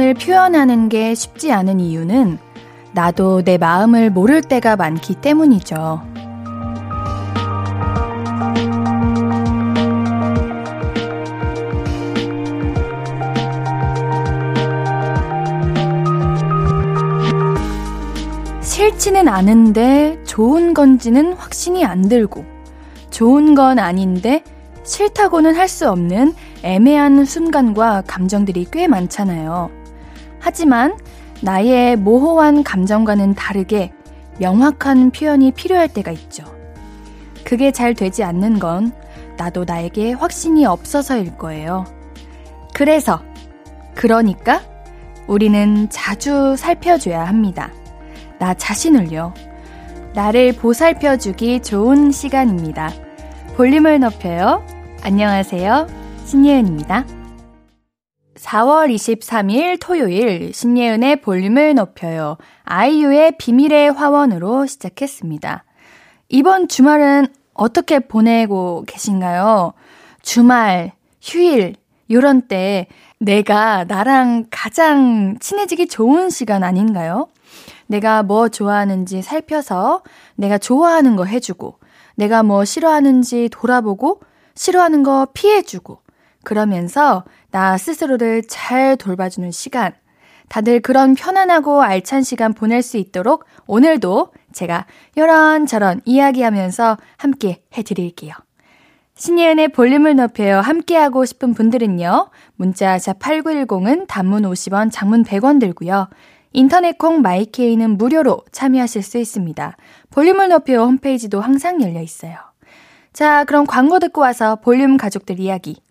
마음을 표현하는 게 쉽지 않은 이유는 나도 내 마음을 모를 때가 많기 때문이죠. 싫지는 않은데 좋은 건지는 확신이 안 들고 좋은 건 아닌데 싫다고는 할 수 없는 애매한 순간과 감정들이 꽤 많잖아요. 하지만 나의 모호한 감정과는 다르게 명확한 표현이 필요할 때가 있죠. 그게 잘 되지 않는 건 나도 나에게 확신이 없어서일 거예요. 그래서, 그러니까 우리는 자주 살펴줘야 합니다. 나 자신을요. 나를 보살펴주기 좋은 시간입니다. 볼륨을 높여요. 안녕하세요. 신예은입니다. 4월 23일 토요일 신예은의 볼륨을 높여요. 아이유의 비밀의 화원으로 시작했습니다. 이번 주말은 어떻게 보내고 계신가요? 주말, 휴일, 요런 때 내가 나랑 가장 친해지기 좋은 시간 아닌가요? 내가 뭐 좋아하는지 살펴서 내가 좋아하는 거 해주고, 내가 뭐 싫어하는지 돌아보고, 싫어하는 거 피해주고, 그러면서 나 스스로를 잘 돌봐주는 시간. 다들 그런 편안하고 알찬 시간 보낼 수 있도록 오늘도 제가 이런저런 이야기하면서 함께 해드릴게요. 신예은의 볼륨을 높여요. 함께하고 싶은 분들은요. 문자 샵 8910은 단문 50원, 장문 100원 들고요. 인터넷 콩 마이케이는 무료로 참여하실 수 있습니다. 볼륨을 높여 홈페이지도 항상 열려 있어요. 자, 그럼 광고 듣고 와서 볼륨 가족들 이야기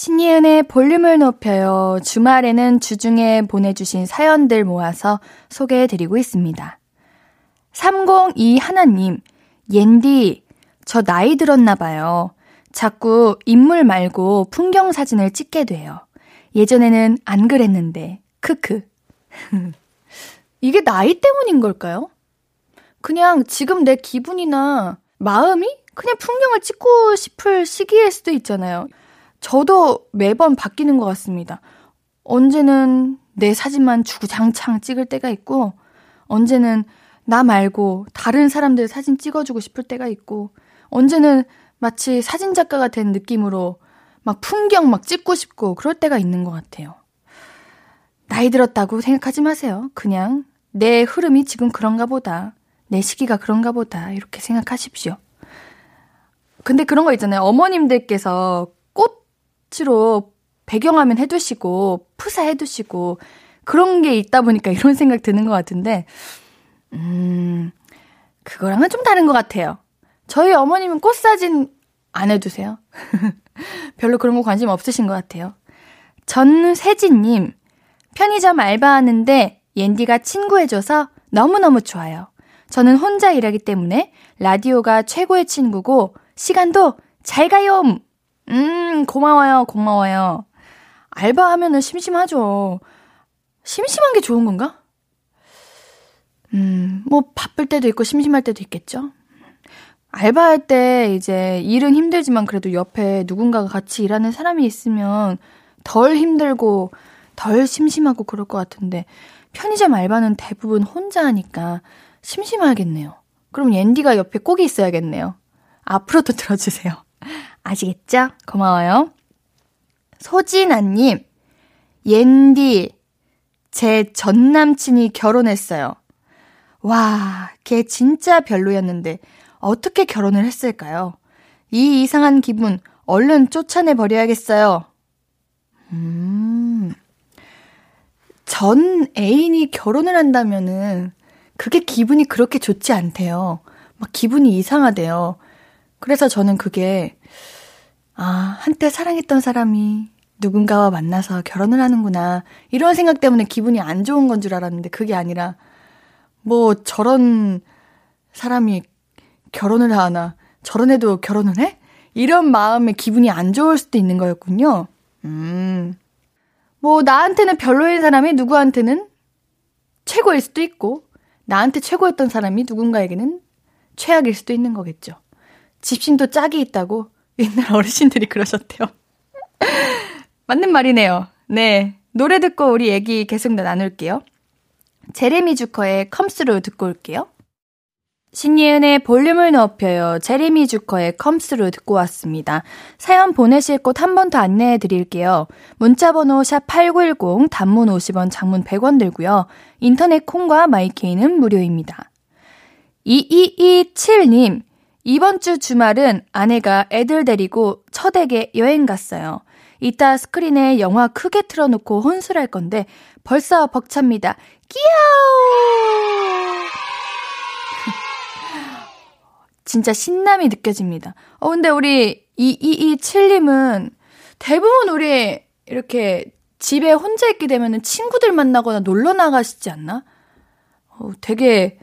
신예은의 볼륨을 높여요. 주말에는 주중에 보내주신 사연들 모아서 소개해드리고 있습니다. 302 하나님, 옌디, 저 나이 들었나봐요. 자꾸 인물 말고 풍경 사진을 찍게 돼요. 예전에는 안 그랬는데, 크크. 이게 나이 때문인 걸까요? 그냥 지금 내 기분이나 마음이 그냥 풍경을 찍고 싶을 시기일 수도 있잖아요. 저도 매번 바뀌는 것 같습니다. 언제는 내 사진만 주구장창 찍을 때가 있고, 언제는 나 말고 다른 사람들 사진 찍어주고 싶을 때가 있고, 언제는 마치 사진작가가 된 느낌으로 막 풍경 막 찍고 싶고 그럴 때가 있는 것 같아요. 나이 들었다고 생각하지 마세요. 그냥 내 흐름이 지금 그런가 보다. 내 시기가 그런가 보다. 이렇게 생각하십시오. 근데 그런 거 있잖아요. 어머님들께서 꽃으로 배경화면 해두시고, 푸사 해두시고, 그런 게 있다 보니까 이런 생각 드는 것 같은데, 음, 그거랑은 좀 다른 것 같아요. 저희 어머님은 꽃 사진 안 해두세요. 별로 그런 거 관심 없으신 것 같아요. 전세진님, 편의점 알바하는데 옌디가 친구해줘서 너무너무 좋아요. 저는 혼자 일하기 때문에 라디오가 최고의 친구고 시간도 잘 가요. 음, 고마워요. 고마워요. 알바하면은 심심하죠. 심심한 게 좋은 건가? 음, 뭐 바쁠 때도 있고 심심할 때도 있겠죠. 알바할 때 이제 일은 힘들지만 그래도 옆에 누군가가 같이 일하는 사람이 있으면 덜 힘들고 덜 심심하고 그럴 것 같은데 편의점 알바는 대부분 혼자 하니까 심심하겠네요. 그럼 옌디가 옆에 꼭 있어야겠네요. 앞으로도 들어주세요. 아시겠죠? 고마워요. 소진아님, 옌디, 제 전 남친이 결혼했어요. 와, 걔 진짜 별로였는데 어떻게 결혼을 했을까요? 이 이상한 기분 얼른 쫓아내 버려야겠어요. 음. 전 애인이 결혼을 한다면은 그게 기분이 그렇게 좋지 않대요. 막 기분이 이상하대요. 그래서 저는 그게, 아, 한때 사랑했던 사람이 누군가와 만나서 결혼을 하는구나. 이런 생각 때문에 기분이 안 좋은 건 줄 알았는데 그게 아니라, 뭐 저런 사람이 결혼을 하나, 저런 애도 결혼을 해? 이런 마음에 기분이 안 좋을 수도 있는 거였군요. 음. 뭐, 나한테는 별로인 사람이 누구한테는 최고일 수도 있고, 나한테 최고였던 사람이 누군가에게는 최악일 수도 있는 거겠죠. 집신도 짝이 있다고 옛날 어르신들이 그러셨대요. 맞는 말이네요. 네. 노래 듣고 우리 얘기 계속 나눌게요. 제레미 주커의 컴스로 듣고 올게요. 신예은의 볼륨을 높여요. 제레미 주커의 컴스로 듣고 왔습니다. 사연 보내실 곳 한 번 더 안내해 드릴게요. 문자번호 샵 8910, 단문 50원, 장문 100원 들고요. 인터넷 콩과 마이케이는 무료입니다. 2227님, 이번 주 주말은 아내가 애들 데리고 처댁에 여행 갔어요. 이따 스크린에 영화 크게 틀어놓고 혼술할 건데 벌써 벅찹니다. 끼야오! 진짜 신남이 느껴집니다. 어, 근데 우리 2227님은 대부분 우리 이렇게 집에 혼자 있게 되면은 친구들 만나거나 놀러 나가시지 않나? 어, 되게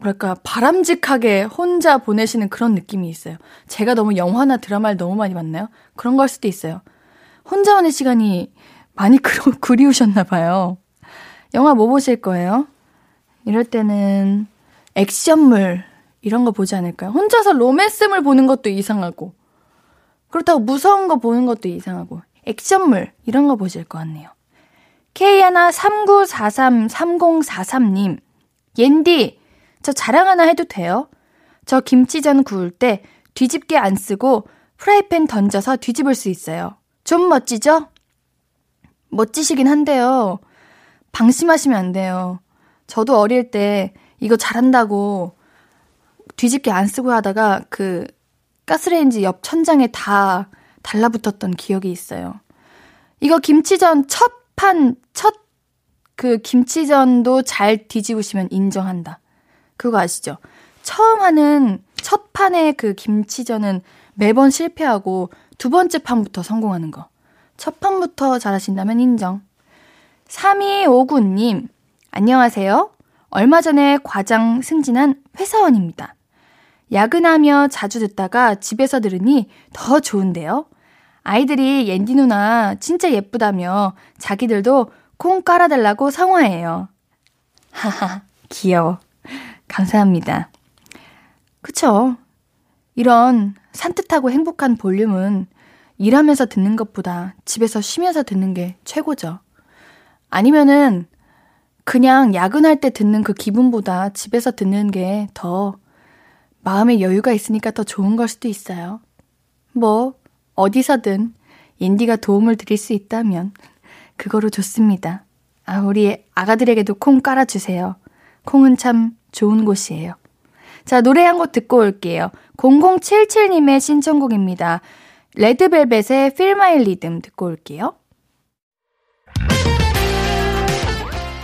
뭐랄까 바람직하게 혼자 보내시는 그런 느낌이 있어요. 제가 너무 영화나 드라마를 너무 많이 봤나요? 그런 걸 수도 있어요. 혼자만의 시간이 많이 그러, 그리우셨나 봐요. 영화 뭐 보실 거예요? 이럴 때는 액션물 이런 거 보지 않을까요? 혼자서 로맨스물 보는 것도 이상하고 그렇다고 무서운 거 보는 것도 이상하고 액션물 이런 거 보실 것 같네요. K139433043님 옌디 저 자랑 하나 해도 돼요? 저 김치전 구울 때 뒤집게 안 쓰고 프라이팬 던져서 뒤집을 수 있어요. 좀 멋지죠? 멋지시긴 한데요. 방심하시면 안 돼요. 저도 어릴 때 이거 잘한다고 뒤집게 안 쓰고 하다가 그 가스레인지 옆 천장에 다 달라붙었던 기억이 있어요. 이거 김치전 첫 판, 첫 그 김치전도 잘 뒤집으시면 인정한다. 그거 아시죠? 처음 하는 첫 판의 그 김치전은 매번 실패하고 두 번째 판부터 성공하는 거. 첫 판부터 잘하신다면 인정. 3259님, 안녕하세요. 얼마 전에 과장 승진한 회사원입니다. 야근하며 자주 듣다가 집에서 들으니 더 좋은데요. 아이들이 옌디 누나 진짜 예쁘다며 자기들도 콩 깔아달라고 성화해요. 하하, 귀여워. 감사합니다. 그쵸? 이런 산뜻하고 행복한 볼륨은 일하면서 듣는 것보다 집에서 쉬면서 듣는 게 최고죠. 아니면은 그냥 야근할 때 듣는 그 기분보다 집에서 듣는 게 더 마음의 여유가 있으니까 더 좋은 걸 수도 있어요. 뭐, 어디서든 인디가 도움을 드릴 수 있다면 그거로 좋습니다. 아, 우리 아가들에게도 콩 깔아주세요. 콩은 참 좋은 곳이에요. 자, 노래 한 곡 듣고 올게요. 0077님의 신청곡입니다. 레드벨벳의 Feel My Rhythm 듣고 올게요.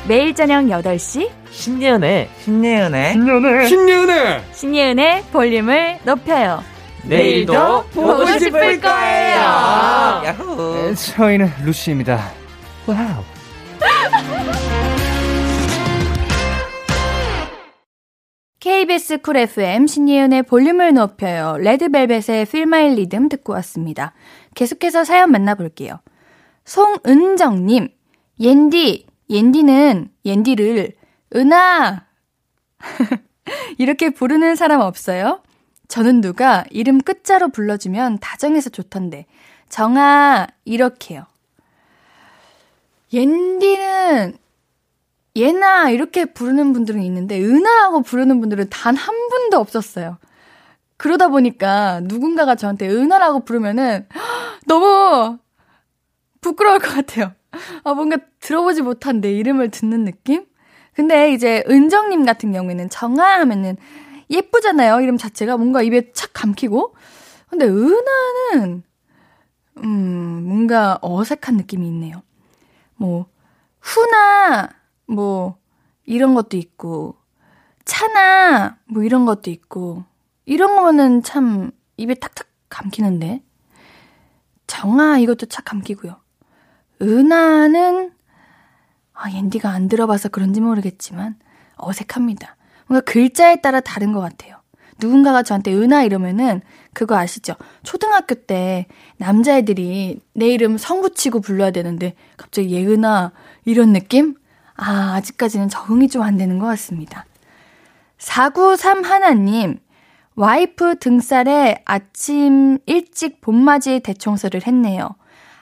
매일 저녁 8시 신예은의 신예은의 신예은의 신예은의 신예은의 볼륨을 높여요. 내일도 보고 싶을 거예요. 야호 저희는 루시입니다. Wow. KBS 쿨 FM 신예은의 볼륨을 높여요. 레드벨벳의 Feel My Rhythm 듣고 왔습니다. 계속해서 사연 만나볼게요. 송은정님, 옌디, 옌디는 옌디를 은하 이렇게 부르는 사람 없어요? 저는 누가 이름 끝자로 불러주면 다정해서 좋던데 정아 이렇게요. 옌디는 예나 이렇게 부르는 분들은 있는데 은하라고 부르는 분들은 단 한 분도 없었어요. 그러다 보니까 누군가가 저한테 은하라고 부르면은 너무 부끄러울 것 같아요. 아, 뭔가 들어보지 못한 내 이름을 듣는 느낌? 근데 이제 은정님 같은 경우에는 정아 하면은 예쁘잖아요. 이름 자체가 뭔가 입에 착 감기고. 근데 은하는, 음, 뭔가 어색한 느낌이 있네요. 뭐, 후나, 뭐, 이런 것도 있고, 차나, 뭐 이런 것도 있고, 이런 거는 참 입에 탁탁 감기는데. 정아, 이것도 착 감기고요. 은하는, 아, 옌디가 안 들어봐서 그런지 모르겠지만, 어색합니다. 뭔가 글자에 따라 다른 것 같아요. 누군가가 저한테 은하 이러면은 그거 아시죠? 초등학교 때 남자애들이 내 이름 성 붙이고 불러야 되는데 갑자기 예은아 이런 느낌? 아, 아직까지는 적응이 좀 안 되는 것 같습니다. 493 하나님, 와이프 등살에 아침 일찍 봄맞이 대청소를 했네요.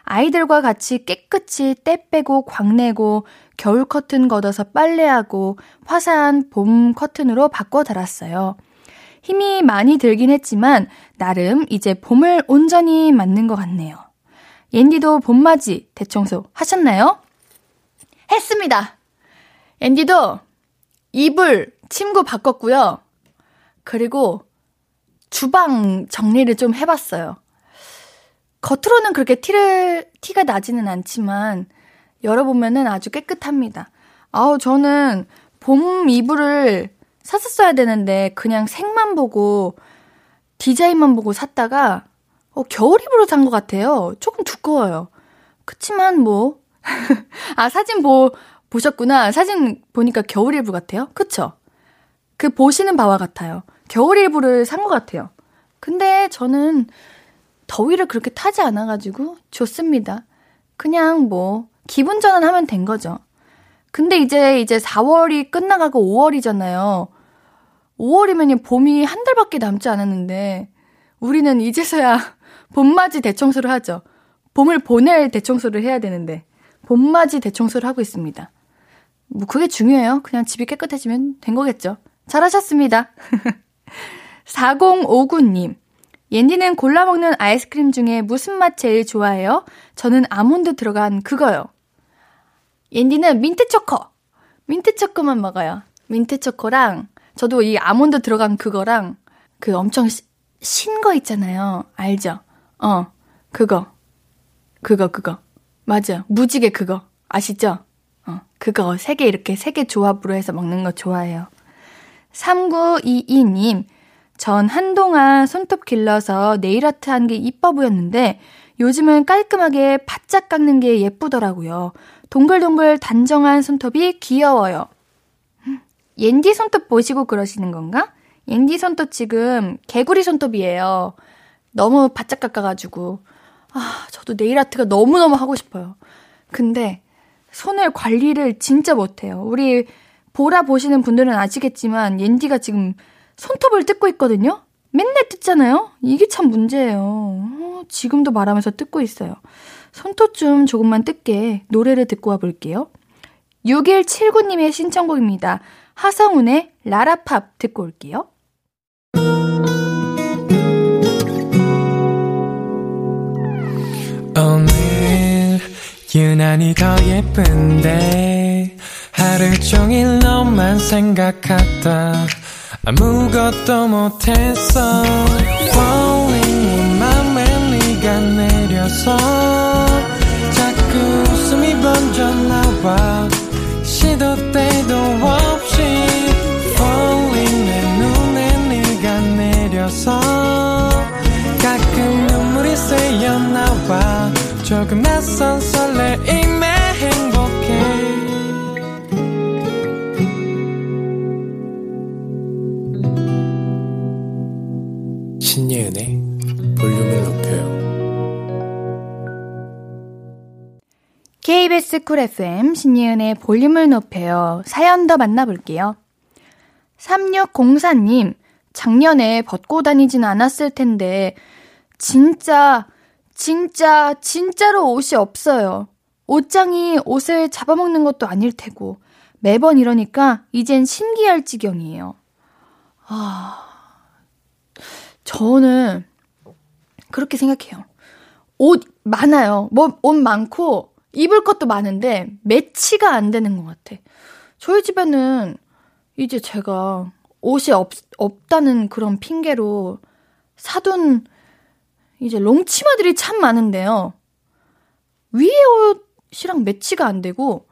아이들과 같이 깨끗이 때 빼고 광내고 겨울 커튼 걷어서 빨래하고 화사한 봄 커튼으로 바꿔 달았어요. 힘이 많이 들긴 했지만 나름 이제 봄을 온전히 맞는 것 같네요. 옌디도 봄맞이 대청소 하셨나요? 했습니다. 앤디도 이불 침구 바꿨고요. 그리고 주방 정리를 좀 해봤어요. 겉으로는 그렇게 티를, 티가 나지는 않지만, 열어보면은 아주 깨끗합니다. 아우, 저는 봄 이불을 샀었어야 되는데, 그냥 색만 보고, 디자인만 보고 샀다가, 어, 겨울 이불을 산것 같아요. 조금 두꺼워요. 그치만 뭐, 아, 사진 보, 보셨구나. 사진 보니까 겨울 이불 같아요. 그쵸? 그 보시는 바와 같아요. 겨울 이불을 산것 같아요. 근데 저는 더위를 그렇게 타지 않아가지고 좋습니다. 그냥 뭐, 기분 전환하면 된 거죠. 근데 이제, 이제 4월이 끝나가고 5월이잖아요. 5월이면 봄이 한 달밖에 남지 않았는데, 우리는 이제서야 봄맞이 대청소를 하죠. 봄을 보낼 대청소를 해야 되는데, 봄맞이 대청소를 하고 있습니다. 뭐, 그게 중요해요. 그냥 집이 깨끗해지면 된 거겠죠. 잘하셨습니다. 4059님. 옌디는 골라 먹는 아이스크림 중에 무슨 맛 제일 좋아해요? 저는 아몬드 들어간 그거요. 옌디는 민트 초코. 민트 초코만 먹어요. 민트 초코랑 저도 이 아몬드 들어간 그거랑 그 엄청 신 거 있잖아요. 알죠? 어. 그거. 그거 그거. 맞아. 무지개 그거. 아시죠? 어. 그거 세 개 이렇게 세 개 조합으로 해서 먹는 거 좋아해요. 3922님. 전 한동안 손톱 길러서 네일아트 한 게 이뻐 보였는데 요즘은 깔끔하게 바짝 깎는 게 예쁘더라고요. 동글동글 단정한 손톱이 귀여워요. 옌디 손톱 보시고 그러시는 건가? 옌디 손톱 지금 개구리 손톱이에요. 너무 바짝 깎아가지고. 아, 저도 네일 아트가 너무너무 하고 싶어요. 근데 손을 관리를 진짜 못해요. 우리 보라 보시는 분들은 아시겠지만 옌디가 지금 손톱을 뜯고 있거든요? 맨날 뜯잖아요? 이게 참 문제예요. 어, 지금도 말하면서 뜯고 있어요. 손톱 좀 조금만 뜯게 노래를 듣고 와볼게요. 6179님의 신청곡입니다. 하성운의 라라팝 듣고 올게요. 유난히 더 예쁜데 하루 종일 너만 생각하다. 아무것도 못했어 Falling 맘에 네가 내려서 자꾸 웃음이 번져 나와. 시도 때도 없이 Falling 내 눈에 네가 내려서 가끔 눈물이 새어 나와 조금 낯선 설레임에 행복해 신예은의 볼륨을 높여요. KBS 쿨 FM 신예은의 볼륨을 높여요. 사연 더 만나볼게요. 3604님, 작년에 벗고 다니진 않았을 텐데, 진짜, 진짜, 진짜로 옷이 없어요. 옷장이 옷을 잡아먹는 것도 아닐 테고, 매번 이러니까 이젠 신기할 지경이에요. 아, 저는 그렇게 생각해요. 옷 많아요. 뭐, 옷 많고, 입을 것도 많은데, 매치가 안 되는 것 같아. 저희 집에는 이제 제가 옷이 없, 없다는 그런 핑계로 사둔 이제 롱치마들이 참 많은데요. 위에 옷이랑 매치가 안 되고,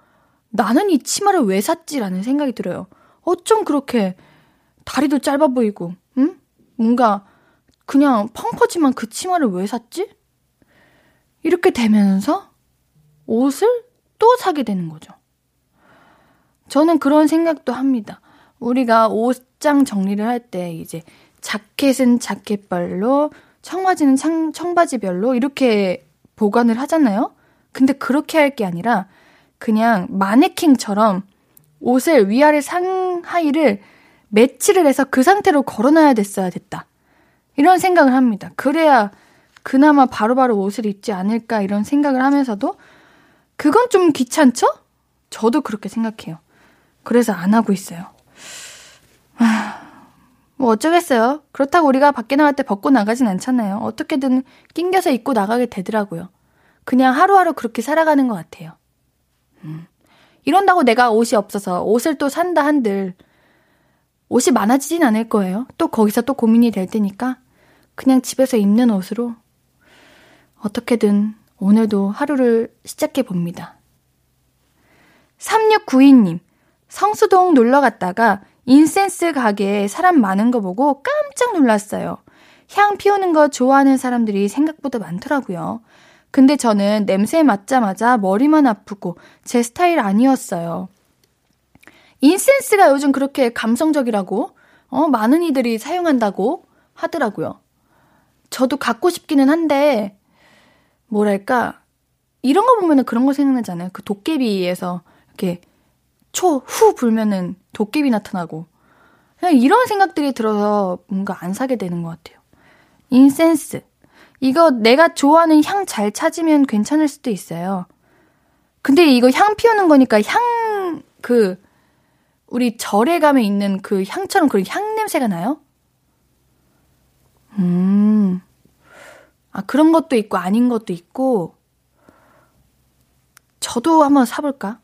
나는 이 치마를 왜 샀지라는 생각이 들어요. 어쩜 그렇게 다리도 짧아 보이고, 응? 뭔가 그냥 펑퍼짐한 그 치마를 왜 샀지? 이렇게 되면서 옷을 또 사게 되는 거죠. 저는 그런 생각도 합니다. 우리가 옷장 정리를 할 때 이제 자켓은 자켓별로, 청바지는 청, 청바지별로 이렇게 보관을 하잖아요? 근데 그렇게 할 게 아니라 그냥 마네킹처럼 옷을 위아래 상하의를 매치를 해서 그 상태로 걸어놔야 됐어야 됐다. 이런 생각을 합니다. 그래야 그나마 바로바로 바로 옷을 입지 않을까 이런 생각을 하면서도 그건 좀 귀찮죠? 저도 그렇게 생각해요. 그래서 안 하고 있어요. 아, 뭐 어쩌겠어요. 그렇다고 우리가 밖에 나갈 때 벗고 나가진 않잖아요. 어떻게든 낑겨서 입고 나가게 되더라고요. 그냥 하루하루 그렇게 살아가는 것 같아요. 음. 이런다고 내가 옷이 없어서 옷을 또 산다 한들 옷이 많아지진 않을 거예요. 또 거기서 또 고민이 될 테니까 그냥 집에서 입는 옷으로 어떻게든 오늘도 하루를 시작해 봅니다. 3692님, 성수동 놀러 갔다가 인센스 가게에 사람 많은 거 보고 깜짝 놀랐어요. 향 피우는 거 좋아하는 사람들이 생각보다 많더라고요. 근데 저는 냄새 맡자마자 머리만 아프고 제 스타일 아니었어요. 인센스가 요즘 그렇게 감성적이라고, 어, 많은 이들이 사용한다고 하더라고요. 저도 갖고 싶기는 한데, 뭐랄까, 이런 거 보면은 그런 거 생각나잖아요. 그 도깨비에서 이렇게 초, 후 불면은 도깨비 나타나고. 그냥 이런 생각들이 들어서 뭔가 안 사게 되는 것 같아요. 인센스. 이거 내가 좋아하는 향 잘 찾으면 괜찮을 수도 있어요. 근데 이거 향 피우는 거니까 향, 그, 우리 절에 가면 있는 그 향처럼 그런 향 냄새가 나요? 음. 아, 그런 것도 있고 아닌 것도 있고, 저도 한번 사볼까?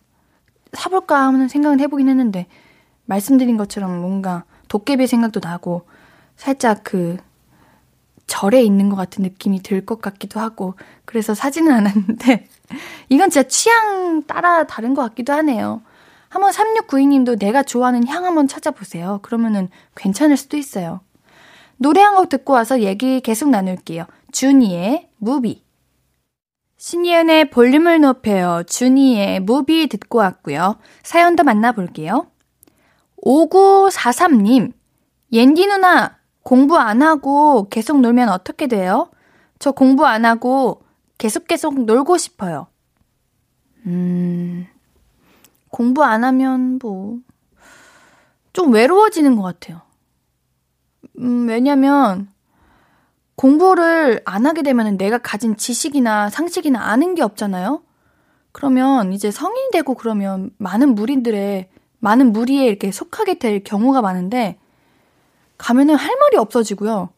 사볼까 하는 생각은 해보긴 했는데, 말씀드린 것처럼 뭔가 도깨비 생각도 나고, 살짝 그, 절에 있는 것 같은 느낌이 들 것 같기도 하고, 그래서 사지는 않았는데, 이건 진짜 취향 따라 다른 것 같기도 하네요. 한번 3692님도 내가 좋아하는 향 한번 찾아보세요. 그러면은 괜찮을 수도 있어요. 노래 한 곡 듣고 와서 얘기 계속 나눌게요. 주니의 무비. 신예은의 볼륨을 높여요. 주니의 무비 듣고 왔고요. 사연도 만나볼게요. 5943님, 옌디 누나, 공부 안 하고 계속 놀면 어떻게 돼요? 저 공부 안 하고 계속 계속 놀고 싶어요. 음, 공부 안 하면 뭐, 좀 외로워지는 것 같아요. 음, 왜냐면, 공부를 안 하게 되면 내가 가진 지식이나 상식이나 아는 게 없잖아요? 그러면 이제 성인 되고 그러면 많은 무리들의, 많은 무리에 이렇게 속하게 될 경우가 많은데, 가면은 할 말이 없어지고요.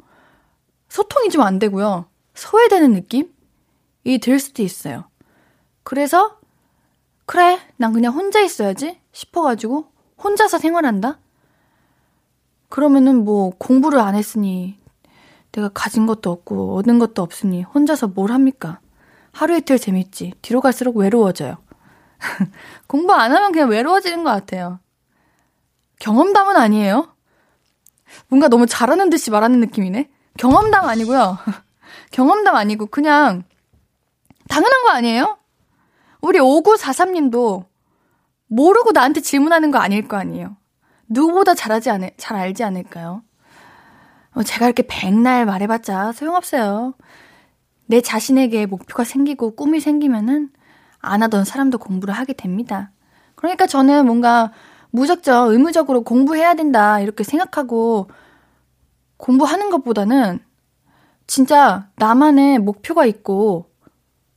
소통이 좀 안 되고요. 소외되는 느낌이 들 수도 있어요. 그래서, 그래, 난 그냥 혼자 있어야지 싶어가지고, 혼자서 생활한다? 그러면은 뭐 공부를 안 했으니 내가 가진 것도 없고 얻은 것도 없으니 혼자서 뭘 합니까? 하루 이틀 재밌지. 뒤로 갈수록 외로워져요. 공부 안 하면 그냥 외로워지는 것 같아요. 경험담은 아니에요. 뭔가 너무 잘하는 듯이 말하는 느낌이네. 경험담 아니고요. 경험담 아니고 그냥 당연한 거 아니에요? 우리 5943님도 모르고 나한테 질문하는 거 아닐 거 아니에요. 누구보다 잘하지 않을, 잘 알지 않을까요? 어, 제가 이렇게 백날 말해봤자 소용없어요. 내 자신에게 목표가 생기고 꿈이 생기면은 안 하던 사람도 공부를 하게 됩니다. 그러니까 저는 뭔가 무작정 의무적으로 공부해야 된다 이렇게 생각하고 공부하는 것보다는 진짜 나만의 목표가 있고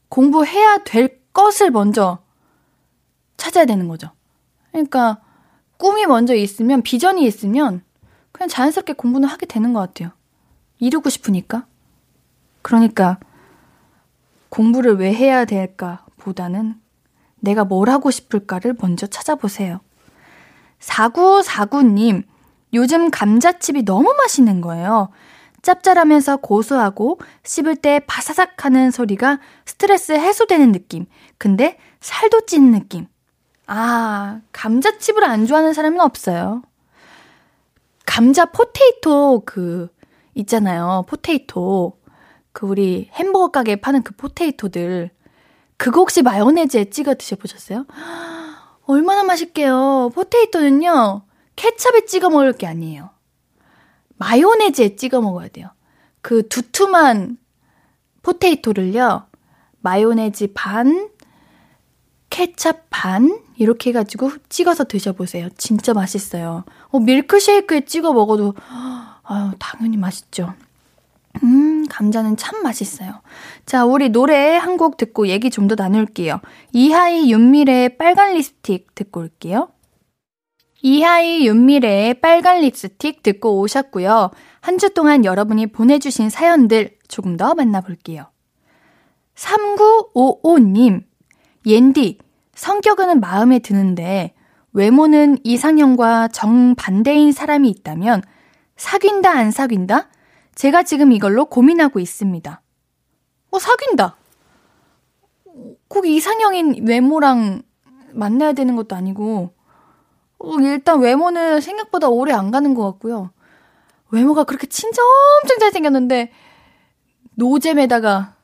공부해야 될 것을 먼저 찾아야 되는 거죠. 그러니까 꿈이 먼저 있으면, 비전이 있으면, 그냥 자연스럽게 공부는 하게 되는 것 같아요. 이루고 싶으니까. 그러니까, 공부를 왜 해야 될까 보다는 내가 뭘 하고 싶을까를 먼저 찾아보세요. 4949님, 요즘 감자칩이 너무 맛있는 거예요. 짭짤하면서 고소하고 씹을 때 바사삭 하는 소리가 스트레스 해소되는 느낌. 근데 살도 찌는 느낌. 아, 감자칩을 안 좋아하는 사람은 없어요. 감자 potato 그 있잖아요. potato. 그 우리 햄버거 가게에 파는 그 potato들. 그거 혹시 마요네즈에 찍어 드셔보셨어요? 얼마나 맛있게요. potato는요. 케찹에 찍어 먹을 게 아니에요. 마요네즈에 찍어 먹어야 돼요. 그 두툼한 포테이토를요, 마요네즈 반, 케찹 반, 이렇게 해가지고 찍어서 드셔보세요. 진짜 맛있어요. 어, 밀크쉐이크에 찍어 먹어도, 아유, 당연히 맛있죠. 음, 감자는 참 맛있어요. 자, 우리 노래 한 곡 듣고 얘기 좀 더 나눌게요. 이하이 윤미래의 빨간 립스틱 듣고 올게요. 이하이 윤미래의 빨간 립스틱 듣고 오셨고요. 한 주 동안 여러분이 보내주신 사연들 조금 더 만나볼게요. 3955님, 옌디, 성격은 마음에 드는데 외모는 이상형과 정반대인 사람이 있다면 사귄다 안 사귄다? 제가 지금 이걸로 고민하고 있습니다. 어, 사귄다. 꼭 이상형인 외모랑 만나야 되는 것도 아니고, 어, 일단 외모는 생각보다 오래 안 가는 것 같고요. 외모가 그렇게 진짜 엄청 잘생겼는데, 노잼에다가,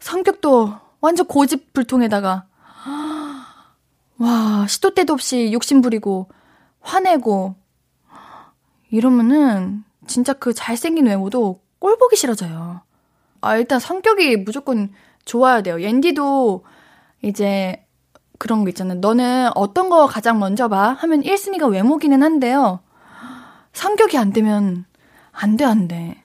성격도 완전 고집불통에다가, 와, 시도 때도 없이 욕심 부리고, 화내고, 이러면은, 진짜 그 잘생긴 외모도 꼴 보기 싫어져요. 아, 일단 성격이 무조건 좋아야 돼요. 옌디도 이제 그런 거 있잖아요. 너는 어떤 거 가장 먼저 봐? 하면 1순위가 외모기는 한데요. 성격이 안 되면 안 돼, 안 돼.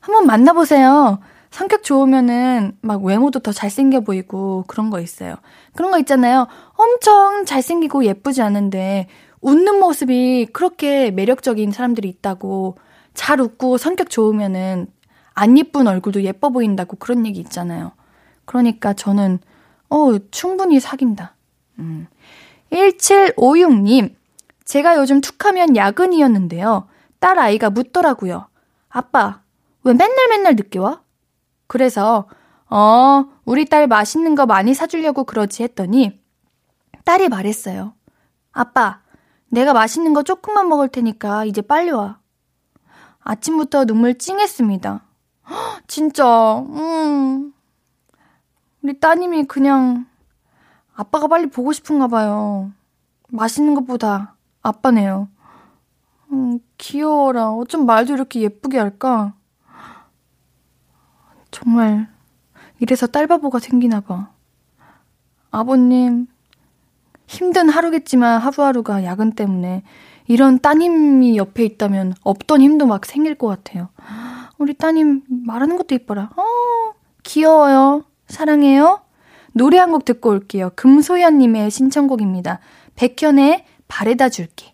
한번 만나보세요. 성격 좋으면은 막 외모도 더 잘생겨 보이고 그런 거 있어요. 그런 거 있잖아요. 엄청 잘생기고 예쁘지 않은데 웃는 모습이 그렇게 매력적인 사람들이 있다고 잘 웃고 성격 좋으면은 안 예쁜 얼굴도 예뻐 보인다고 그런 얘기 있잖아요. 그러니까 저는, 어, 충분히 사귄다. 음. 1756님, 제가 요즘 툭하면 야근이었는데요. 딸 아이가 묻더라고요. 아빠, 왜 맨날 맨날 늦게 와? 그래서, 어, 우리 딸 맛있는 거 많이 사주려고 그러지 했더니, 딸이 말했어요. 아빠, 내가 맛있는 거 조금만 먹을 테니까 이제 빨리 와. 아침부터 눈물 찡했습니다. 진짜, 음. 우리 따님이 그냥 아빠가 빨리 보고 싶은가 봐요. 맛있는 것보다 아빠네요. 음, 귀여워라. 어쩜 말도 이렇게 예쁘게 할까? 정말, 이래서 딸바보가 생기나 봐. 아버님, 힘든 하루겠지만 하루하루가 야근 때문에 이런 따님이 옆에 있다면 없던 힘도 막 생길 것 같아요. 우리 따님 말하는 것도 이뻐라. 어, 귀여워요. 사랑해요. 노래 한 곡 듣고 올게요. 금소연님의 신청곡입니다. 백현의 바래다 줄게.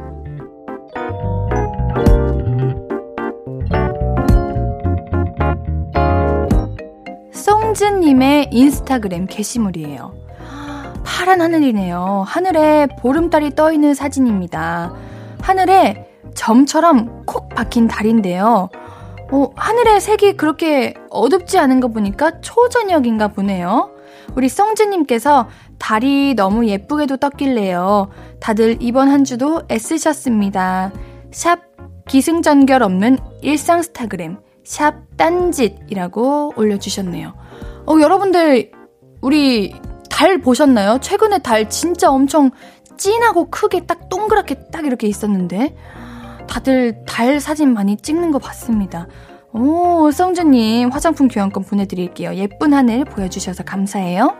송즈님의 인스타그램 게시물이에요. 파란 하늘이네요. 하늘에 보름달이 떠 있는 사진입니다. 하늘에 점처럼 콕 박힌 달인데요. 어, 하늘의 색이 그렇게 어둡지 않은 거 보니까 초저녁인가 보네요. 우리 성즈님께서 달이 너무 예쁘게도 떴길래요. 다들 이번 한 주도 애쓰셨습니다. 샵 기승전결 없는 일상 스타그램 샵 딴짓이라고 올려주셨네요. 어, 여러분들, 우리 달 보셨나요? 최근에 달 진짜 엄청 진하고 크게 딱 동그랗게 딱 이렇게 있었는데, 다들 달 사진 많이 찍는 거 봤습니다. 오, 성주님 화장품 교환권 보내드릴게요. 예쁜 하늘 보여주셔서 감사해요.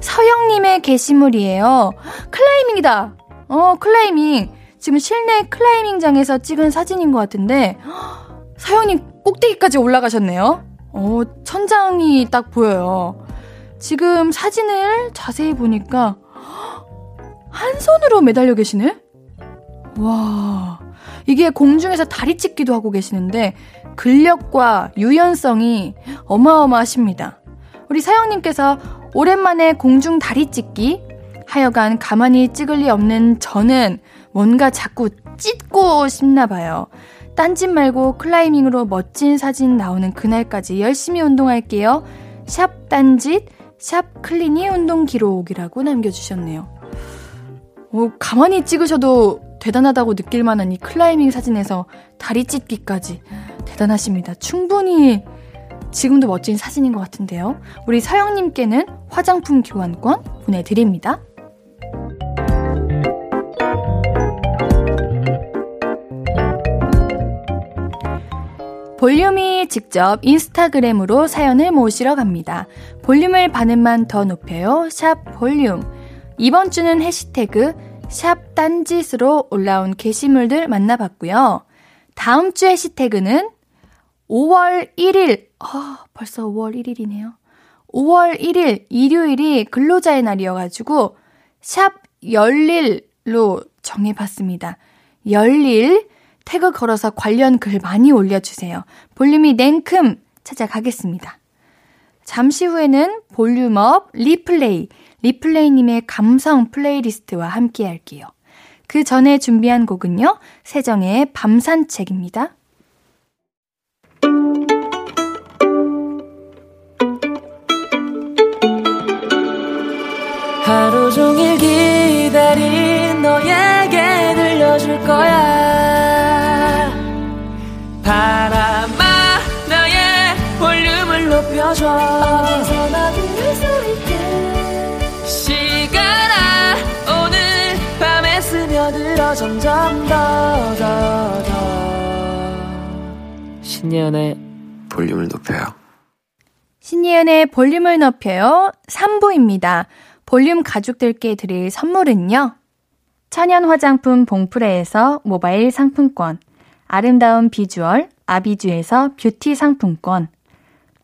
서영님의 게시물이에요. 클라이밍이다. 어, 클라이밍. 지금 실내 클라이밍장에서 찍은 사진인 것 같은데, 서영님 꼭대기까지 올라가셨네요. 어, 천장이 딱 보여요. 지금 사진을 자세히 보니까, 한한 손으로 매달려 계시네? 와, 이게 공중에서 다리 찢기도 하고 계시는데 근력과 유연성이 어마어마하십니다. 우리 사영님께서 오랜만에 공중 다리 찢기 하여간 가만히 찍을 리 없는 저는 뭔가 자꾸 찢고 싶나 봐요. 딴짓 말고 클라이밍으로 멋진 사진 나오는 그날까지 열심히 운동할게요. 샵 딴짓, 샵 클린이 운동 기록이라고 남겨주셨네요. 오, 가만히 찍으셔도 대단하다고 느낄 만한 이 클라이밍 사진에서 다리 찢기까지 대단하십니다. 충분히 지금도 멋진 사진인 것 같은데요. 우리 서영님께는 화장품 교환권 보내드립니다. 볼륨이 직접 인스타그램으로 사연을 모시러 갑니다. 볼륨을 반음만 더 높여요. 샵 볼륨. 이번 주는 해시태그 샵 딴짓으로 올라온 게시물들 만나봤고요. 다음 주 해시태그는 5월 1일, 아, 벌써 5월 1일이네요. 5월 1일, 일요일이 근로자의 날이어가지고, 샵 열일로 정해봤습니다. 열일, 태그 걸어서 관련 글 많이 올려주세요. 볼륨이 냉큼 찾아가겠습니다. 잠시 후에는 volume up replay, 리플레이님의 감성 playlist와 함께 할게요. 그 전에 준비한 곡은요, 세정의 밤산책입니다. 하루 종일 기다린 높여줘 어디서나 들을 수 있게 시간아 오늘 밤에 스며들어 점점 더 더 더 신예은의 볼륨을 높여요. 신예은의 볼륨을 높여요. 3부입니다. 볼륨 가족들께 드릴 선물은요. 천연 화장품 봉프레에서 모바일 상품권, 아름다운 비주얼 아비주에서 뷰티 상품권,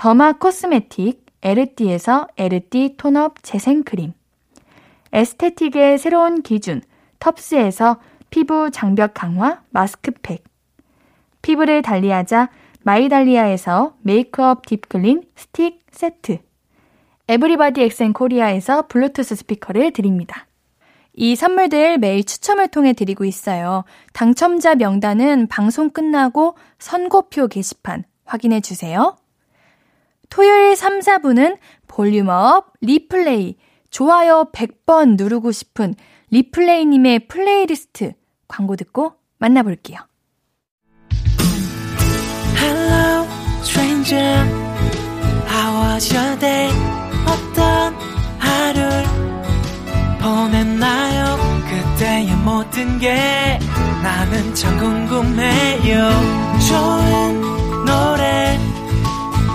derma cosmetic 에르띠에서 에르띠 tone up 재생크림, aesthetic의 새로운 기준 텁스에서 피부 장벽 강화 마스크팩, 피부를 달리하자 마이달리아에서 메이크업 deep clean 스틱 세트, 에브리바디 엑센 코리아에서 블루투스 스피커를 드립니다. 이 선물들 매일 추첨을 통해 드리고 있어요. 당첨자 명단은 방송 끝나고 선곡표 게시판 확인해 주세요. 토요일 3, 4부는 volume up replay 좋아요 100번 누르고 싶은 리플레이님의 플레이리스트 광고 듣고 만나볼게요. Hello, stranger. How was your day? 어떤 하루를 보냈나요? 그때의 모든 게 나는 참 궁금해요. 좋은 노래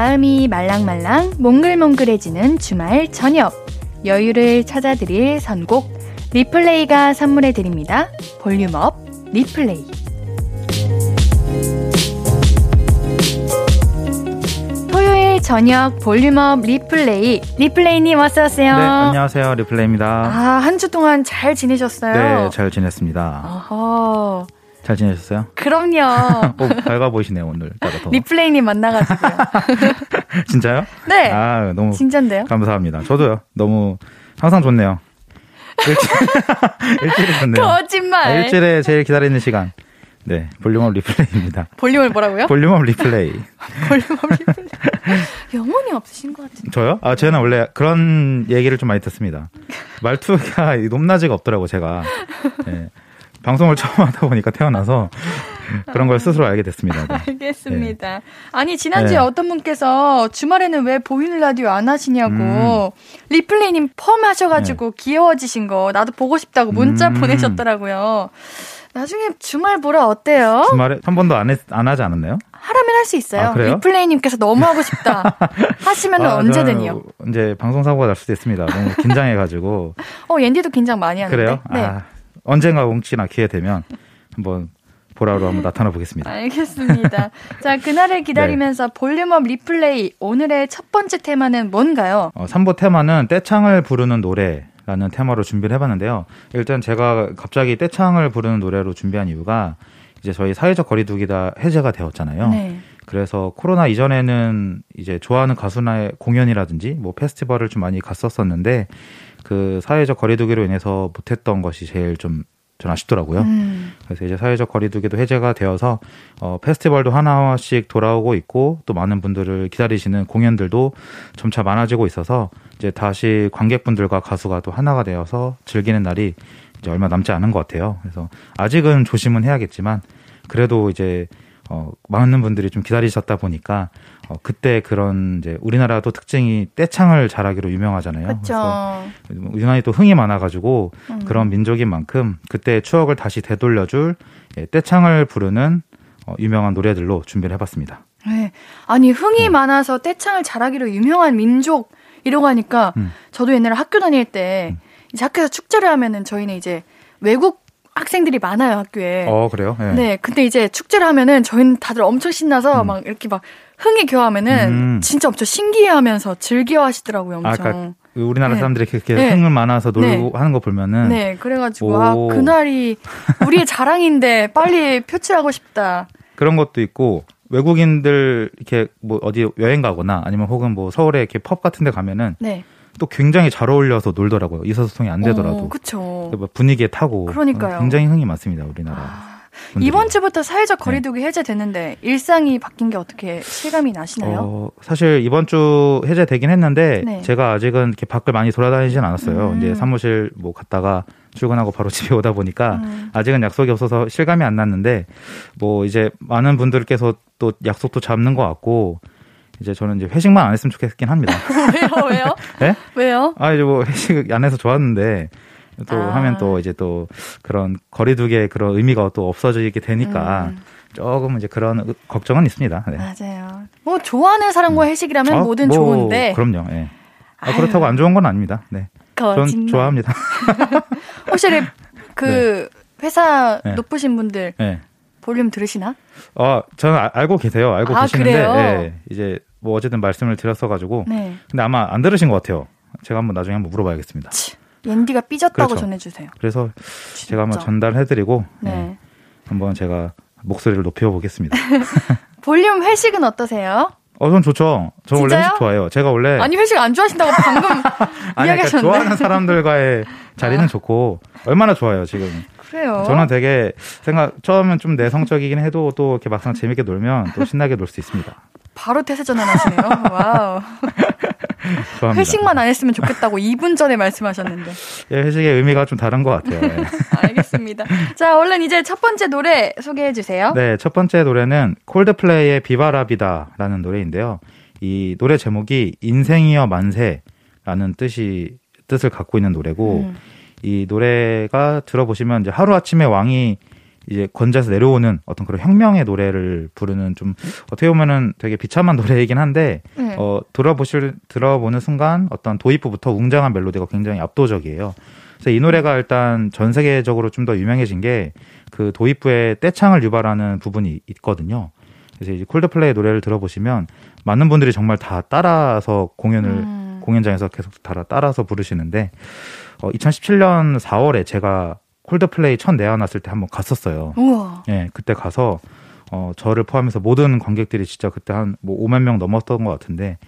마음이 말랑말랑 몽글몽글해지는 주말 저녁 여유를 찾아드릴 선곡 replay가 선물해 드립니다. volume up replay 토요일 저녁 volume up replay 리플레이님 어서 오세요. 네, 안녕하세요. 리플레이입니다. 아, 한 주 동안 잘 지내셨어요? 네, 잘 지냈습니다. 어허. 잘 지내셨어요? 그럼요. 오, 밝아 보이시네요, 오늘. 따라 더. 리플레이님 만나가지고요. 진짜요? 네. 아, 너무 진짠데요? 감사합니다. 저도요. 너무 항상 좋네요. 일주일이 좋네요. 거짓말. 네, 일주일에 제일 기다리는 시간. 네, volume up replay입니다. 볼륨을 뭐라고요? volume up replay. volume up replay. 영혼이 없으신 것 같은데. 저요? 아, 저는 원래 그런 얘기를 좀 많이 듣습니다. 말투가 높낮이가 없더라고, 제가. 네. 방송을 처음 하다 보니까 태어나서 그런 걸 스스로 알게 됐습니다. 네. 알겠습니다. 네. 아니 지난주에 네. 어떤 분께서 주말에는 왜 보이는 라디오 안 하시냐고 음. 리플레이님 펌 하셔가지고 네. 귀여워지신 거 나도 보고 싶다고 문자 음. 보내셨더라고요. 나중에 주말 보라 어때요? 주말에 한 번도 안, 했, 안 하지 않았나요? 하라면 할 수 있어요. 아, 리플레이님께서 너무 하고 싶다 하시면 아, 언제든요. 이제 방송 사고가 날 수도 있습니다. 너무 긴장해가지고. 어, 옌디도 긴장 많이 하는데. 그래요? 네. 아, 언젠가 뭉치나 기회 되면 한번 보라로 한번 나타나 보겠습니다. 알겠습니다. 자, 그날을 기다리면서 네. 볼륨업 리플레이 오늘의 첫 번째 테마는 뭔가요? 어, 3부 테마는 떼창을 부르는 노래 라는 테마로 준비를 해봤는데요. 일단 제가 갑자기 떼창을 부르는 노래로 준비한 이유가 이제 저희 사회적 거리두기가 해제가 되었잖아요. 네. 그래서 코로나 이전에는 이제 좋아하는 가수나의 공연이라든지 뭐 페스티벌을 좀 많이 갔었었는데 그 사회적 거리두기로 인해서 못했던 것이 제일 좀 전 아쉽더라고요. 음. 그래서 이제 사회적 거리두기도 해제가 되어서 어, 페스티벌도 하나씩 돌아오고 있고 또 많은 분들을 기다리시는 공연들도 점차 많아지고 있어서 이제 다시 관객분들과 가수가 또 하나가 되어서 즐기는 날이 이제 얼마 남지 않은 것 같아요. 그래서 아직은 조심은 해야겠지만 그래도 이제 어, 많은 분들이 좀 기다리셨다 보니까 어, 그때 그런 이제 우리나라도 특징이 떼창을 잘하기로 유명하잖아요. 그쵸. 그래서 유난히 또 흥이 많아가지고 음. 그런 민족인 만큼 그때 추억을 다시 되돌려줄 예, 떼창을 부르는 어, 유명한 노래들로 준비를 해봤습니다. 네. 아니 흥이 음. 많아서 떼창을 잘하기로 유명한 민족 이러고 하니까 음. 저도 옛날에 학교 다닐 때 음. 이제 학교에서 축제를 하면은 저희는 이제 외국 학생들이 많아요 학교에. 어 그래요? 네. 네. 근데 이제 축제를 하면은 저희는 다들 엄청 신나서 음. 막 이렇게 막 흥에 교하면은 음. 진짜 엄청 신기해하면서 즐겨하시더라고요 엄청. 아, 그러니까 우리나라 네. 사람들이 그렇게 네. 흥을 많아서 놀고 네. 하는 거 보면은. 네. 그래가지고 아 그날이 우리의 자랑인데 빨리 표출하고 싶다. 그런 것도 있고 외국인들 이렇게 뭐 어디 여행 가거나 아니면 혹은 뭐 서울에 이렇게 펍 같은 데 가면은 네. 또 굉장히 잘 어울려서 놀더라고요. 의사소통이 안 되더라도. 어. 뭐 분위기에 타고. 그러니까요. 굉장히 흥이 많습니다, 우리나라. 아, 이번 주부터 사회적 네. 거리두기 네. 해제됐는데 일상이 바뀐 게 어떻게 실감이 나시나요? 어, 사실 이번 주 해제되긴 했는데 네. 제가 아직은 이렇게 밖을 많이 돌아다니진 않았어요. 음. 이제 사무실 뭐 갔다가 출근하고 바로 집에 오다 보니까 음. 아직은 약속이 없어서 실감이 안 났는데 뭐 이제 많은 분들께서 또 약속도 잡는 것 같고 이제 저는 이제 회식만 안 했으면 좋겠긴 합니다. 왜요? 왜요? 네? 왜요? 아 이제 뭐 회식 안 해서 좋았는데 또 아. 하면 또 이제 또 그런 거리두기의 그런 의미가 또 없어지게 되니까 음. 조금 이제 그런 걱정은 있습니다. 네. 맞아요. 뭐 좋아하는 사람과 음. 회식이라면 어, 뭐든 뭐, 좋은데. 그럼요. 예. 아, 그렇다고 안 좋은 건 아닙니다. 네. 거짓말. 전 좋아합니다. 혹시 그 네. 회사 네. 높으신 분들 네. 볼륨 들으시나? 어, 저는 아, 알고 계세요. 알고 아, 계시는데 네, 이제 뭐 어쨌든 말씀을 드렸어 가지고. 네. 근데 아마 안 들으신 것 같아요. 제가 한번 나중에 한번 물어봐야겠습니다. 옌디가 삐졌다고 그렇죠. 전해주세요. 그래서 진짜. 제가 한번 전달해드리고 네. 네. 한번 제가 목소리를 높여보겠습니다. 볼륨 회식은 어떠세요? 어, 전 좋죠. 저 원래 회식 좋아해요. 제가 원래 아니 회식 안 좋아하신다고 방금 아니, 그러니까 좋아하는 사람들과의 자리는 아. 좋고 얼마나 좋아요 지금. 그래요. 저는 되게 생각 처음엔 좀 내성적이긴 해도 또 이렇게 막상 재밌게 놀면 또 신나게 놀 수 있습니다. 바로 태세 전환하시네요. Wow. 좋아합니다. 회식만 안 했으면 좋겠다고 2분 전에 말씀하셨는데. 예, 회식의 의미가 좀 다른 것 같아요. 네. 알겠습니다. 자, 얼른 이제 첫 번째 노래 소개해 주세요. 네, 첫 번째 노래는 콜드플레이의 Viva la Vida라는 노래인데요. 이 노래 제목이 인생이여 만세라는 뜻이 뜻을 갖고 있는 노래고 음. 이 노래가 들어보시면 이제 하루 아침에 왕이 이제 건자에서 내려오는 어떤 그런 혁명의 노래를 부르는 좀 어떻게 보면은 되게 비참한 노래이긴 한데 네. 어 들어보실 들어보는 순간 어떤 도입부부터 웅장한 멜로디가 굉장히 압도적이에요. 그래서 이 노래가 일단 전 세계적으로 좀 더 유명해진 게 그 도입부에 떼창을 유발하는 부분이 있거든요. 그래서 이제 콜드플레이 노래를 들어보시면 많은 분들이 정말 다 따라서 공연을 음. 공연장에서 계속 따라 따라서 부르시는데 어 2017년 4월에 제가 콜드플레이 첫 내한왔을 때 한번 갔었어요. 우와. 예, 그때 가서 어 저를 포함해서 모든 관객들이 진짜 그때 한 뭐 5만 명 넘었던 것 같은데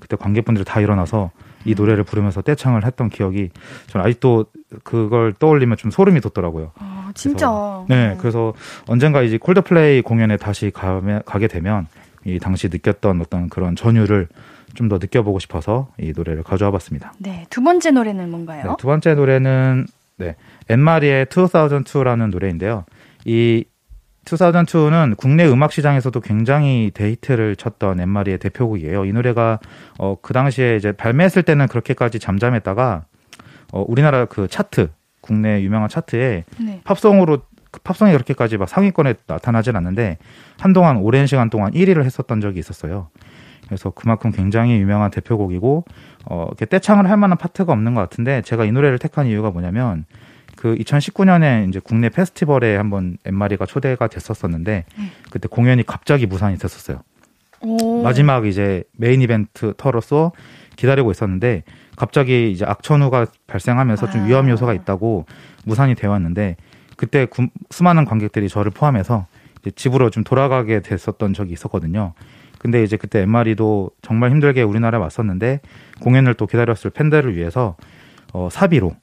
그때 관객분들이 다 일어나서 이 노래를 부르면서 떼창을 했던 기억이 저는 아직도 그걸 떠올리면 좀 소름이 돋더라고요. 아, 진짜. 그래서, 네, 그래서 언젠가 이제 콜드플레이 공연에 다시 가게 되면 이 당시 느꼈던 어떤 그런 전율을 좀 더 느껴보고 싶어서 이 노래를 가져와 봤습니다. 네, 두 번째 노래는 뭔가요? 네, 두 번째 노래는 네, 엠마리의 2002라는 노래인데요. 이 2002는 국내 음악 시장에서도 굉장히 데이트를 쳤던 엠마리의 대표곡이에요. 이 노래가 어, 그 당시에 이제 발매했을 때는 그렇게까지 잠잠했다가 어, 우리나라 그 차트 국내 유명한 차트에 네. 팝송으로 팝송이 그렇게까지 막 상위권에 나타나진 않는데 한동안 오랜 시간 동안 1위를 했었던 적이 있었어요. 그래서 그만큼 굉장히 유명한 대표곡이고 어, 이렇게 떼창을 할 만한 파트가 없는 것 같은데 제가 이 노래를 택한 이유가 뭐냐면 그 2019년에 이제 국내 페스티벌에 한번 엠마리가 초대가 됐었었는데 음. 그때 공연이 갑자기 무산이 됐었어요. 오. 마지막 이제 메인 이벤트 터로서 기다리고 있었는데 갑자기 이제 악천후가 발생하면서 좀 위험 요소가 아. 있다고 무산이 되어 왔는데 그때 구, 수많은 관객들이 저를 포함해서 이제 집으로 좀 돌아가게 됐었던 적이 있었거든요. 근데 이제 그때 엠마리도 정말 힘들게 우리나라에 왔었는데 공연을 또 기다렸을 팬들을 위해서 어, 사비로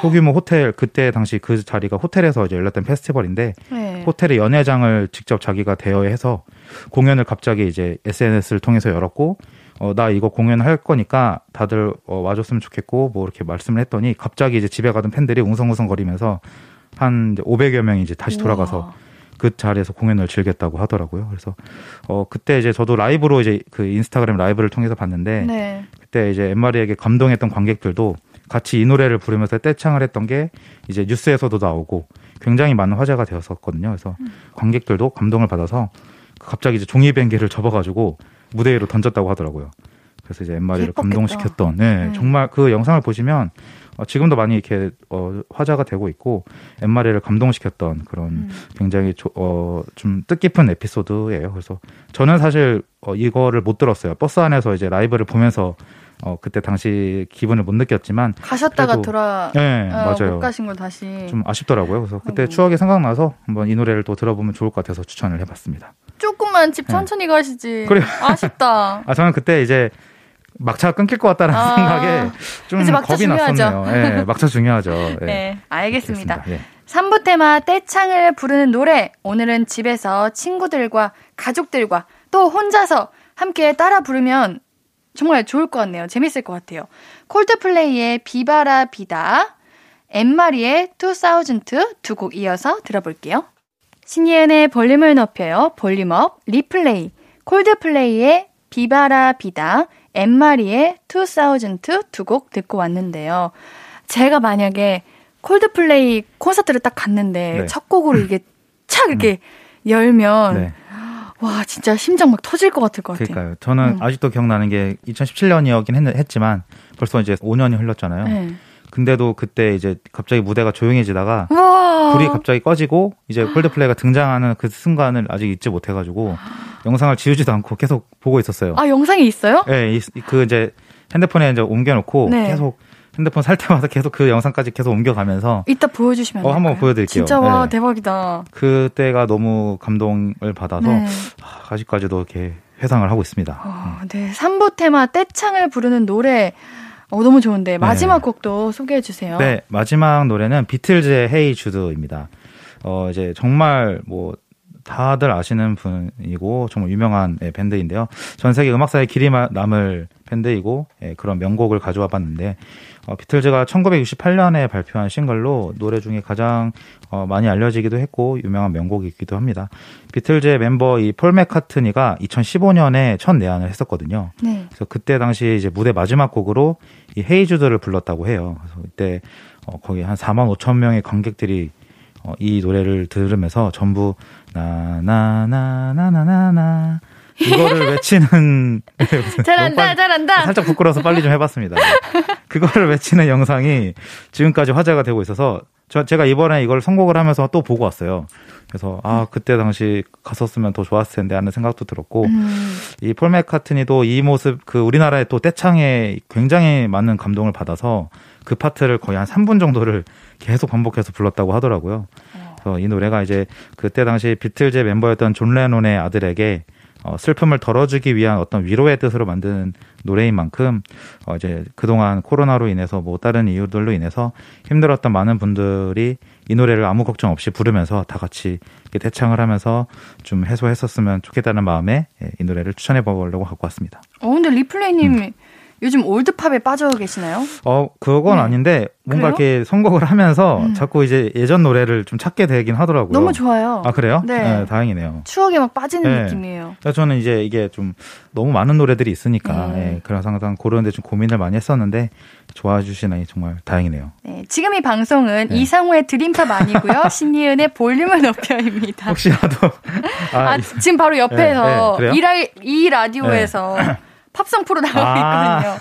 소규모 호텔 그때 당시 그 자리가 호텔에서 이제 열렸던 페스티벌인데 네. 호텔의 연회장을 직접 자기가 대여해서 공연을 갑자기 이제 SNS를 통해서 열었고 어, 나 이거 공연할 거니까 다들 어, 와줬으면 좋겠고 뭐 이렇게 말씀을 했더니 갑자기 이제 집에 가던 팬들이 웅성웅성 거리면서 한 500여 명이 이제 다시 돌아가서 우와. 그 자리에서 공연을 즐겼다고 하더라고요. 그래서 어 그때 이제 저도 라이브로 이제 그 인스타그램 라이브를 통해서 봤는데 네. 그때 이제 엠마리에게 감동했던 관객들도 같이 이 노래를 부르면서 떼창을 했던 게 이제 뉴스에서도 나오고 굉장히 많은 화제가 되었었거든요. 그래서 음. 관객들도 감동을 받아서 갑자기 이제 종이 뱅개를 접어가지고 무대 위로 던졌다고 하더라고요. 그래서 이제 엠마리를 감동시켰던, 네, 네, 정말 그 영상을 보시면 어, 지금도 많이 이렇게 어, 화제가 되고 있고 엠마리를 감동시켰던 그런 음. 굉장히 조, 어, 좀 뜻깊은 에피소드예요. 그래서 저는 사실 어, 이거를 못 들었어요. 버스 안에서 이제 라이브를 보면서 어 그때 당시 기분을 못 느꼈지만 가셨다가 그래도, 돌아 네 어, 맞아요 못 가신 걸 다시 좀 아쉽더라고요 그래서 그때 아이고. 추억이 생각나서 한번 이 노래를 또 들어보면 좋을 것 같아서 추천을 해봤습니다 조금만 집 네. 천천히 네. 가시지 그래 아쉽다 아 저는 그때 이제 막차가 끊길 것 같다는 아, 생각에 좀 겁이 중요하죠. 났었네요. 네, 막차 중요하죠. 네, 네 알겠습니다. 알겠습니다. 네. 3부 테마 떼창을 부르는 노래. 오늘은 집에서 친구들과 가족들과 또 혼자서 함께 따라 부르면 정말 좋을 것 같네요. 재밌을 것 같아요. 콜드플레이의 비바라 비다, 엠마리의 2002두곡 이어서 들어볼게요. 신예은의 볼륨을 높여요. 볼륨업 리플레이, 콜드플레이의 비바라 비다, 엠마리의 2002 두 곡 듣고 왔는데요. 제가 만약에 콜드플레이 콘서트를 딱 갔는데 네. 첫 곡으로 이게 착 이렇게 음. 열면 네. 와 진짜 심장 막 터질 것 같을 것 같아요. 그러니까요. 저는 음. 아직도 기억나는 게 2017년이었긴 했, 지만 벌써 이제 5년이 흘렀잖아요. 네. 근데도 그때 이제 갑자기 무대가 조용해지다가 우와. 불이 갑자기 꺼지고 이제 콜드플레이가 등장하는 그 순간을 아직 잊지 못해가지고 영상을 지우지도 않고 계속 보고 있었어요. 아 영상이 있어요? 네, 그 이제 핸드폰에 이제 옮겨놓고 네. 계속 핸드폰 살 때마다 계속 그 영상까지 계속 옮겨가면서 이따 보여주시면 어, 한번 보여드릴게요. 진짜 와 네. 대박이다. 그때가 너무 감동을 받아서 네. 아, 아직까지도 이렇게 회상을 하고 있습니다. 어, 네, 3부 테마 떼창을 부르는 노래 어, 너무 좋은데 마지막 네. 곡도 소개해 주세요. 네, 마지막 노래는 비틀즈의 헤이 주드입니다. 어, 이제 정말 뭐 다들 아시는 분이고 정말 유명한 예, 밴드인데요. 전 세계 음악사에 길이 남을 밴드이고 예, 그런 명곡을 가져와 봤는데 어, 비틀즈가 1968년에 발표한 싱글로 노래 중에 가장 어, 많이 알려지기도 했고 유명한 명곡이기도 합니다. 비틀즈의 멤버 이 폴 맥카트니가 2015년에 첫 내한을 했었거든요. 네. 그래서 그때 당시 이제 무대 마지막 곡으로 이 헤이주드를 불렀다고 해요. 그래서 이때 어, 거기 한 4만 5천 명의 관객들이 어, 이 노래를 들으면서 전부 나나나나나나나 이거를 외치는 잘한다 잘한다 살짝 부끄러워서 빨리 좀 해봤습니다. 그거를 외치는 영상이 지금까지 화제가 되고 있어서 저 제가 이번에 이걸 선곡을 하면서 또 보고 왔어요. 그래서 아 그때 당시 갔었으면 더 좋았을 텐데 하는 생각도 들었고 음. 이폴 맥카트니도 이 모습 그 우리나라의 또 떼창에 굉장히 많은 감동을 받아서 그 파트를 거의 한 3분 정도를 계속 반복해서 불렀다고 하더라고요. 그래서 이 노래가 이제 그때 당시 비틀즈 멤버였던 존 레논의 아들에게 어, 슬픔을 덜어주기 위한 어떤 위로의 뜻으로 만든 노래인 만큼 어, 이제 그동안 코로나로 인해서 뭐 다른 이유들로 인해서 힘들었던 많은 분들이 이 노래를 아무 걱정 없이 부르면서 다 같이 이렇게 떼창을 하면서 좀 해소했었으면 좋겠다는 마음에 예, 이 노래를 추천해 보려고 갖고 왔습니다. 어 근데 리플레이님 음. 요즘 올드팝에 빠져 계시나요? 어, 그건 네. 아닌데 뭔가 그래요? 이렇게 선곡을 하면서 음. 자꾸 이제 예전 노래를 좀 찾게 되긴 하더라고요. 너무 좋아요. 아, 그래요? 네. 네 다행이네요. 추억에 막 빠지는 네. 느낌이에요. 저는 이제 이게 좀 너무 많은 노래들이 있으니까 네. 예, 그래서 항상 고르는데 좀 고민을 많이 했었는데 좋아해 주시나니 정말 다행이네요. 네, 지금 이 방송은 네. 이상우의 드림팝 아니고요. 신이은의 볼륨을 높여입니다. 혹시라도 아, 아, 지금 바로 옆에서 네, 네, 이, 라, 이 라디오에서 팝송 프로 나오고 아~ 있거든요.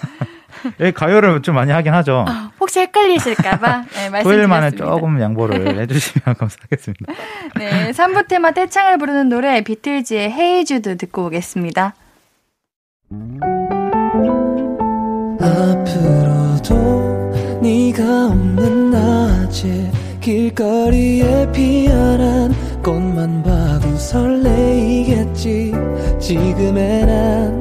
예, 가요를 좀 많이 하긴 하죠. 어, 혹시 헷갈리실까봐 네, 말씀드렸습니다. 토요일 만에 조금 양보를 해주시면 감사하겠습니다. 네, 3부 테마 떼창을 부르는 노래 비틀즈의 헤이주드 듣고 오겠습니다. 앞으로도 네가 없는 낮에 길거리에 피어난 꽃만 봐도 설레이겠지 지금의 난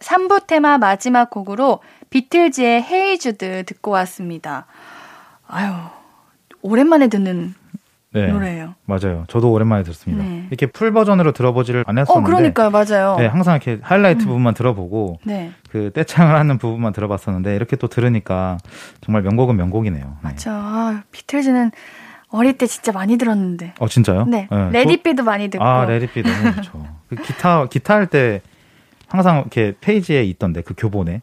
3부 테마 마지막 곡으로 비틀즈의 Hey Jude 듣고 왔습니다. 아유, 오랜만에 듣는 네, 노래예요. 맞아요. 저도 오랜만에 들었습니다. 네. 이렇게 풀 버전으로 들어보지를 안 했었는데. 어, 그러니까요. 맞아요. 네, 항상 이렇게 하이라이트 음. 부분만 들어보고 네. 그 떼창을 하는 부분만 들어봤었는데 이렇게 또 들으니까 정말 명곡은 명곡이네요. 네. 맞죠. 아, 비틀즈는 어릴 때 진짜 많이 들었는데. 어, 진짜요? 네. 네. Let It Be도 많이 듣고. 아, Let It Be 너무 좋죠. 그 기타 기타 할 때 항상 이렇게 페이지에 있던데 그 교본에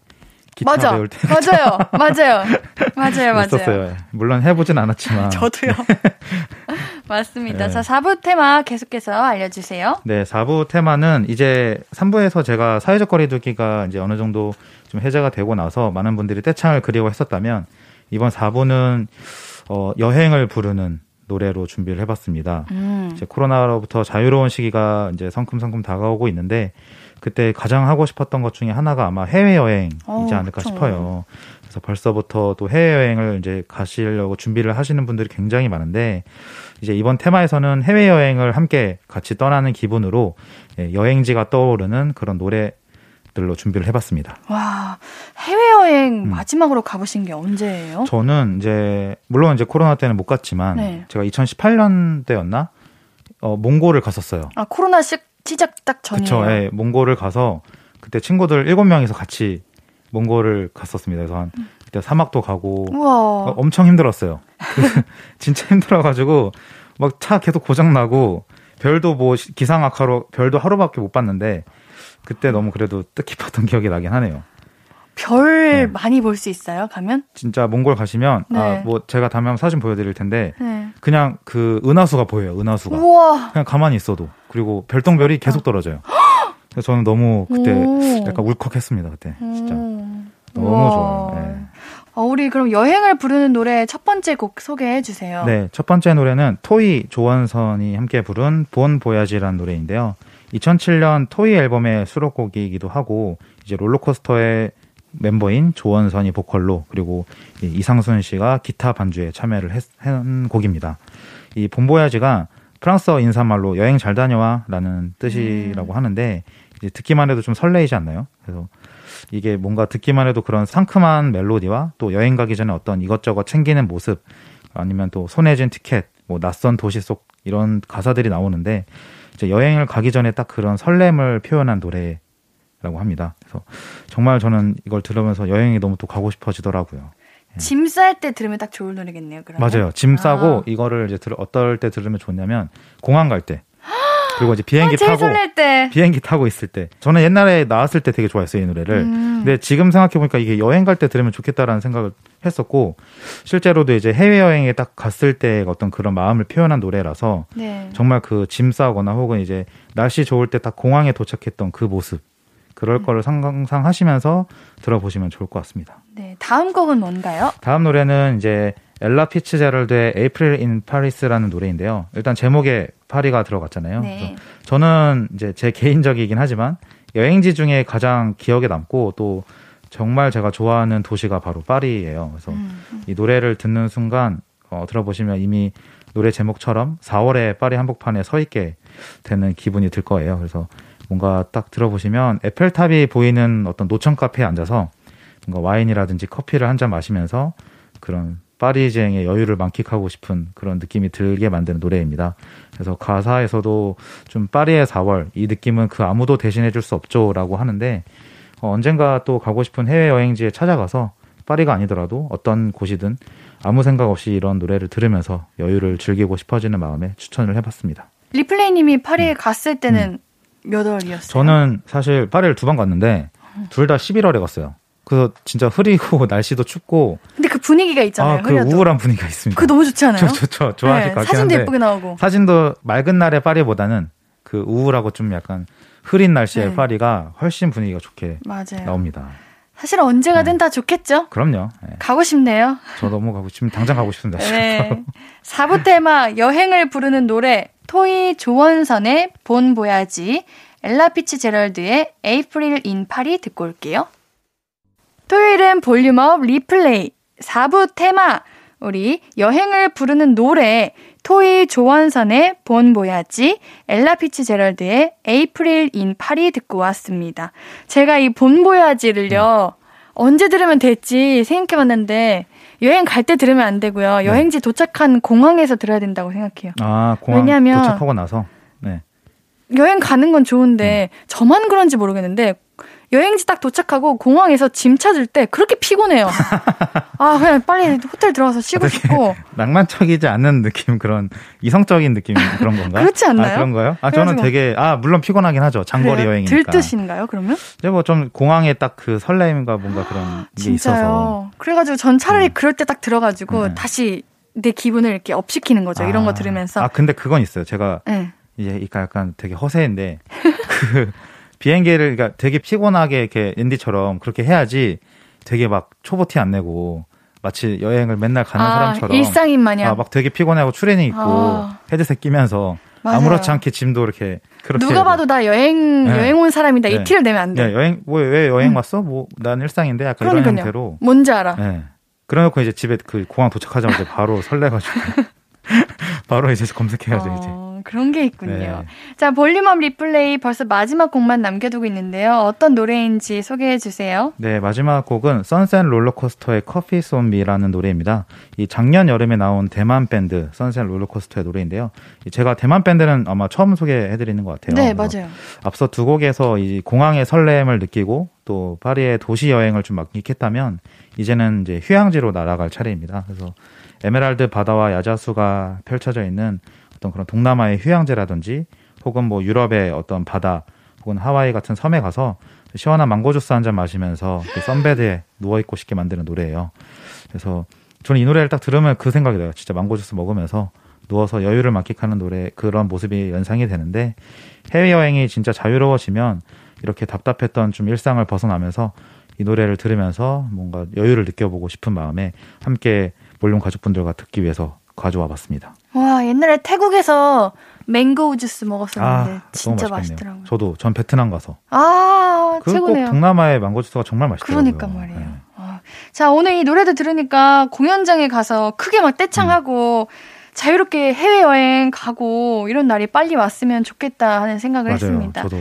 기타 맞아. 배울 때 맞아요, 맞아요, 맞아요, 맞아요. 있었어요. 물론 해보진 않았지만 저도요. 맞습니다. 네. 자, 4부 테마 계속해서 알려주세요. 네, 4부 테마는 이제 3부에서 제가 사회적 거리두기가 이제 어느 정도 좀 해제가 되고 나서 많은 분들이 떼창을 그리워했었다면 이번 4부는 어, 여행을 부르는 노래로 준비를 해봤습니다. 음. 이제 코로나로부터 자유로운 시기가 이제 성큼성큼 다가오고 있는데 그때 가장 하고 싶었던 것 중에 하나가 아마 해외여행이지 어, 않을까 그쵸. 싶어요. 그래서 벌써부터 또 해외여행을 이제 가시려고 준비를 하시는 분들이 굉장히 많은데 이제 이번 테마에서는 해외여행을 함께 같이 떠나는 기분으로 예, 여행지가 떠오르는 그런 노래 들로 준비를 해봤습니다. 와 해외여행 음. 마지막으로 가보신 게 언제예요? 저는 이제 물론 이제 코로나 때는 못 갔지만 네. 제가 2018년때였나 어, 몽골을 갔었어요. 아 코로나 시, 시작 딱 전이에요. 그렇죠. 예, 몽골을 가서 그때 친구들 7명이서 같이 몽골을 갔었습니다. 그래서 한 그때 사막도 가고 어, 엄청 힘들었어요. 진짜 힘들어가지고 막 차 계속 고장 나고 별도 뭐 기상 악화로 별도 하루밖에 못 봤는데 그때 너무 그래도 뜻깊었던 기억이 나긴 하네요. 별 네. 많이 볼 수 있어요? 가면? 진짜 몽골 가시면 네. 아 뭐 제가 다음에 한번 사진 보여드릴 텐데 네. 그냥 그 은하수가 보여요. 은하수가 우와. 그냥 가만히 있어도 그리고 별똥별이 계속 떨어져요. 그래서 저는 너무 그때 오. 약간 울컥했습니다. 그때 진짜 너무 우와. 좋아요. 네. 어, 우리 그럼 여행을 부르는 노래 첫 번째 곡 소개해 주세요. 네, 첫 번째 노래는 토이 조원선이 함께 부른 본 보야지라는 노래인데요. 2007년 토이 앨범의 수록곡이기도 하고 이제 롤러코스터의 멤버인 조원선이 보컬로 그리고 이상순 씨가 기타 반주에 참여를 했, 한 곡입니다. 이 본보야지가 프랑스어 인사말로 여행 잘 다녀와라는 뜻이라고 음. 하는데 이제 듣기만 해도 좀 설레이지 않나요? 그래서 이게 뭔가 듣기만 해도 그런 상큼한 멜로디와 또 여행 가기 전에 어떤 이것저것 챙기는 모습 아니면 또 손에 쥔 티켓, 뭐 낯선 도시 속 이런 가사들이 나오는데 이제 여행을 가기 전에 딱 그런 설렘을 표현한 노래 라고 합니다. 그래서 정말 저는 이걸 들으면서 여행이 너무 또 가고 싶어지더라고요. 예. 짐쌀 때 들으면 딱 좋을 노래겠네요. 그러면. 맞아요. 짐 싸고 아. 이거를 이제 들, 어떨 때 들으면 좋냐면 공항 갈 때. 그리고 이제 비행기 아, 타고. 비행기 타고 있을 때 저는 옛날에 나왔을 때 되게 좋아했어요 이 노래를. 음. 근데 지금 생각해 보니까 이게 여행 갈 때 들으면 좋겠다라는 생각을 했었고 실제로도 이제 해외 여행에 딱 갔을 때 어떤 그런 마음을 표현한 노래라서 네. 정말 그 짐 싸거나 혹은 이제 날씨 좋을 때 딱 공항에 도착했던 그 모습 그럴 음. 거를 상상하시면서 들어보시면 좋을 것 같습니다. 네, 다음 곡은 뭔가요? 다음 노래는 이제 엘라 피츠제럴드의 에이프릴 인 파리스라는 노래인데요. 일단 제목에 파리가 들어갔잖아요. 네. 저는 이제 제 개인적이긴 하지만 여행지 중에 가장 기억에 남고 또 정말 제가 좋아하는 도시가 바로 파리예요. 그래서 음. 이 노래를 듣는 순간 어, 들어보시면 이미 노래 제목처럼 4월에 파리 한복판에 서 있게 되는 기분이 들 거예요. 그래서 뭔가 딱 들어보시면 에펠탑이 보이는 어떤 노천 카페에 앉아서 뭔가 와인이라든지 커피를 한 잔 마시면서 그런 파리쟁의 여유를 만끽하고 싶은 그런 느낌이 들게 만드는 노래입니다. 그래서 가사에서도 좀 파리의 4월 이 느낌은 그 아무도 대신해 줄 수 없죠라고 하는데 어, 언젠가 또 가고 싶은 해외 여행지에 찾아가서 파리가 아니더라도 어떤 곳이든 아무 생각 없이 이런 노래를 들으면서 여유를 즐기고 싶어지는 마음에 추천을 해봤습니다. 리플레이님이 파리에 음. 갔을 때는 음. 몇 월이었어요? 저는 사실 파리를 두 번 갔는데 둘 다 11월에 갔어요. 그래서 진짜 흐리고 날씨도 춥고. 근데 그 분위기가 있잖아요. 아, 그 흐려도. 우울한 분위기가 있습니다. 그 너무 좋지 않아요? 좋죠. 좋아하실 네, 것 같긴 사진도 한데. 예쁘게 나오고. 사진도 맑은 날의 파리보다는 그 우울하고 좀 약간 흐린 날씨의 네. 파리가 훨씬 분위기가 좋게 맞아요. 나옵니다. 사실 언제 가든 네. 다 좋겠죠? 그럼요. 네. 가고 싶네요. 저 너무 가고 싶, 당장 가고 싶습니다. 네. 4부 테마 여행을 부르는 노래 토이 조원선의 Bon Voyage 엘라 피치 제럴드의 April in Paris 듣고 올게요. 토요일은 Volume Up Replay 4부 테마 우리 여행을 부르는 노래 토이 조원선의 Bon Voyage 엘라 피치 제럴드의 April in Paris 듣고 왔습니다. 제가 이 Bon Voyage를요 음. 언제 들으면 될지 생각해봤는데 여행 갈 때 들으면 안 되고요. 네. 여행지 도착한 공항에서 들어야 된다고 생각해요. 아 공항 왜냐면 도착하고 나서 네. 여행 가는 건 좋은데 음. 저만 그런지 모르겠는데 여행지 딱 도착하고 공항에서 짐 찾을 때 그렇게 피곤해요. 아, 그냥 빨리 호텔 들어가서 쉬고 싶고. 낭만적이지 않은 느낌, 그런 이성적인 느낌 그런 건가요? 그렇지 않나요? 아, 그런가요? 아, 저는 되게, 아, 물론 피곤하긴 하죠. 장거리 그래요? 여행이니까. 들뜨신가요, 그러면? 근데 뭐좀 공항에 딱 그 설렘과 뭔가 그런 게 있어서. 그래가지고 전 차라리 음. 그럴 때 딱 들어가지고 네. 다시 내 기분을 이렇게 업시키는 거죠. 아, 이런 거 들으면서. 아, 근데 그건 있어요. 제가 네. 이제 약간 되게 허세인데 그 비행기를 그러니까 되게 피곤하게 이렇게 앤디처럼 그렇게 해야지 되게 막 초보 티 안 내고 마치 여행을 맨날 가는 아, 사람처럼 일상인 마냥 아, 막 되게 피곤하고 추레닝 입고 아. 헤드셋 끼면서 맞아요. 아무렇지 않게 짐도 이렇게 그렇게 누가 봐도 나 여행 네. 여행 온 사람이다 네. 이 티를 내면 안 돼. 네. 여행 뭐 왜 여행 음. 왔어? 뭐 난 일상인데 약간 그러니까요. 이런 형태로 뭔지 알아. 네. 그래놓고 이제 집에 그 공항 도착하자마자 바로 설레가지고 바로 이제 검색해야죠 어... 이제. 그런 게 있군요. 네. 자, Volume Up Replay 벌써 마지막 곡만 남겨두고 있는데요. 어떤 노래인지 소개해 주세요. 네, 마지막 곡은 Sunset Rollercoaster의 Coffee's on Me라는 노래입니다. 이 작년 여름에 나온 대만 밴드 Sunset Rollercoaster의 노래인데요. 제가 대만 밴드는 아마 처음 소개해 드리는 것 같아요. 네, 맞아요. 앞서 두 곡에서 이 공항의 설렘을 느끼고 또 파리의 도시 여행을 좀 만끽했다면 이제는 이제 휴양지로 날아갈 차례입니다. 그래서 에메랄드 바다와 야자수가 펼쳐져 있는 어떤 그런 동남아의 휴양지라든지 혹은 뭐 유럽의 어떤 바다 혹은 하와이 같은 섬에 가서 시원한 망고 주스 한 잔 마시면서 그 선베드에 누워 있고 싶게 만드는 노래예요. 그래서 저는 이 노래를 딱 들으면 그 생각이 나요. 진짜 망고 주스 먹으면서 누워서 여유를 만끽하는 노래 그런 모습이 연상이 되는데 해외 여행이 진짜 자유로워지면 이렇게 답답했던 좀 일상을 벗어나면서 이 노래를 들으면서 뭔가 여유를 느껴보고 싶은 마음에 함께 볼륨 가족분들과 듣기 위해서 가져와 봤습니다. 와, 옛날에 태국에서 맹고 주스 먹었었는데 아, 진짜 맛있더라고요. 저도 전 베트남 가서. 아, 최고네요. 꼭 동남아의 망고 주스가 정말 맛있더라고요. 그러니까 말이에요. 네. 아, 자, 오늘 이 노래도 들으니까 공연장에 가서 크게 막 떼창하고 음. 자유롭게 해외여행 가고 이런 날이 빨리 왔으면 좋겠다 하는 생각을 맞아요. 했습니다. 저도.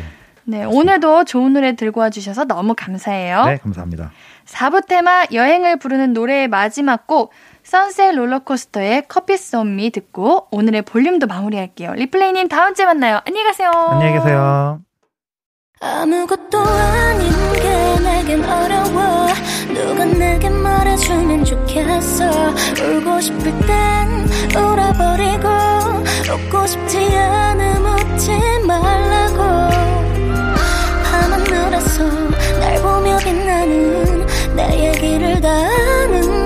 네, 맞습니다. 오늘도 좋은 노래 들고 와 주셔서 너무 감사해요. 네, 감사합니다. 4부 테마 여행을 부르는 노래의 마지막 곡 선셋 롤러코스터의 커피썸미 듣고 오늘의 볼륨도 마무리할게요. 리플레이님 다음 주에 만나요. 안녕히 가세요. 안녕히 계세요. 아무것도 아닌 게 내겐 어려워 누가 내게 말해주면 좋겠어 울고 싶을 땐 울어버리고 웃고 싶지 않음 웃지 말라고 밤하늘에서 날 보며 빛나는 내 얘기를 다 아는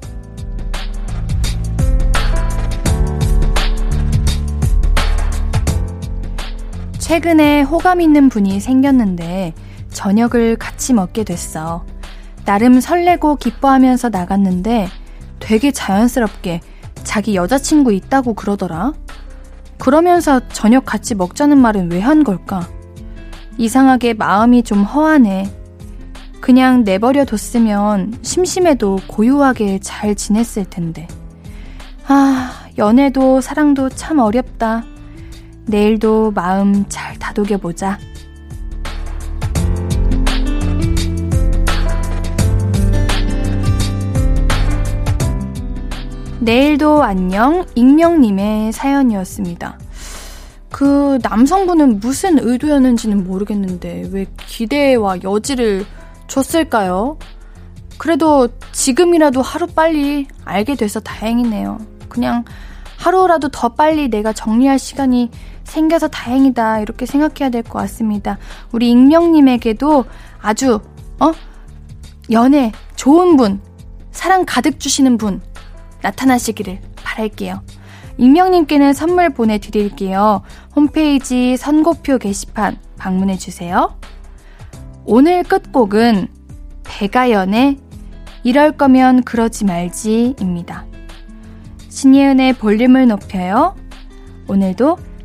최근에 호감 있는 분이 생겼는데 저녁을 같이 먹게 됐어. 나름 설레고 기뻐하면서 나갔는데 되게 자연스럽게 자기 여자친구 있다고 그러더라. 그러면서 저녁 같이 먹자는 말은 왜 한 걸까? 이상하게 마음이 좀 허하네. 그냥 내버려 뒀으면 심심해도 고요하게 잘 지냈을 텐데. 아, 연애도 사랑도 참 어렵다. 내일도 마음 잘 다독여보자. 내일도 안녕, 익명님의 사연이었습니다. 그 남성분은 무슨 의도였는지는 모르겠는데 왜 기대와 여지를 줬을까요? 그래도 지금이라도 하루 빨리 알게 돼서 다행이네요. 그냥 하루라도 더 빨리 내가 정리할 시간이 생겨서 다행이다. 이렇게 생각해야 될 것 같습니다. 우리 익명님에게도 아주, 어? 연애, 좋은 분, 사랑 가득 주시는 분 나타나시기를 바랄게요. 익명님께는 선물 보내드릴게요. 홈페이지 선고표 게시판 방문해주세요. 오늘 끝곡은 배가연의 이럴 거면 그러지 말지입니다. 신예은의 볼륨을 높여요. 오늘도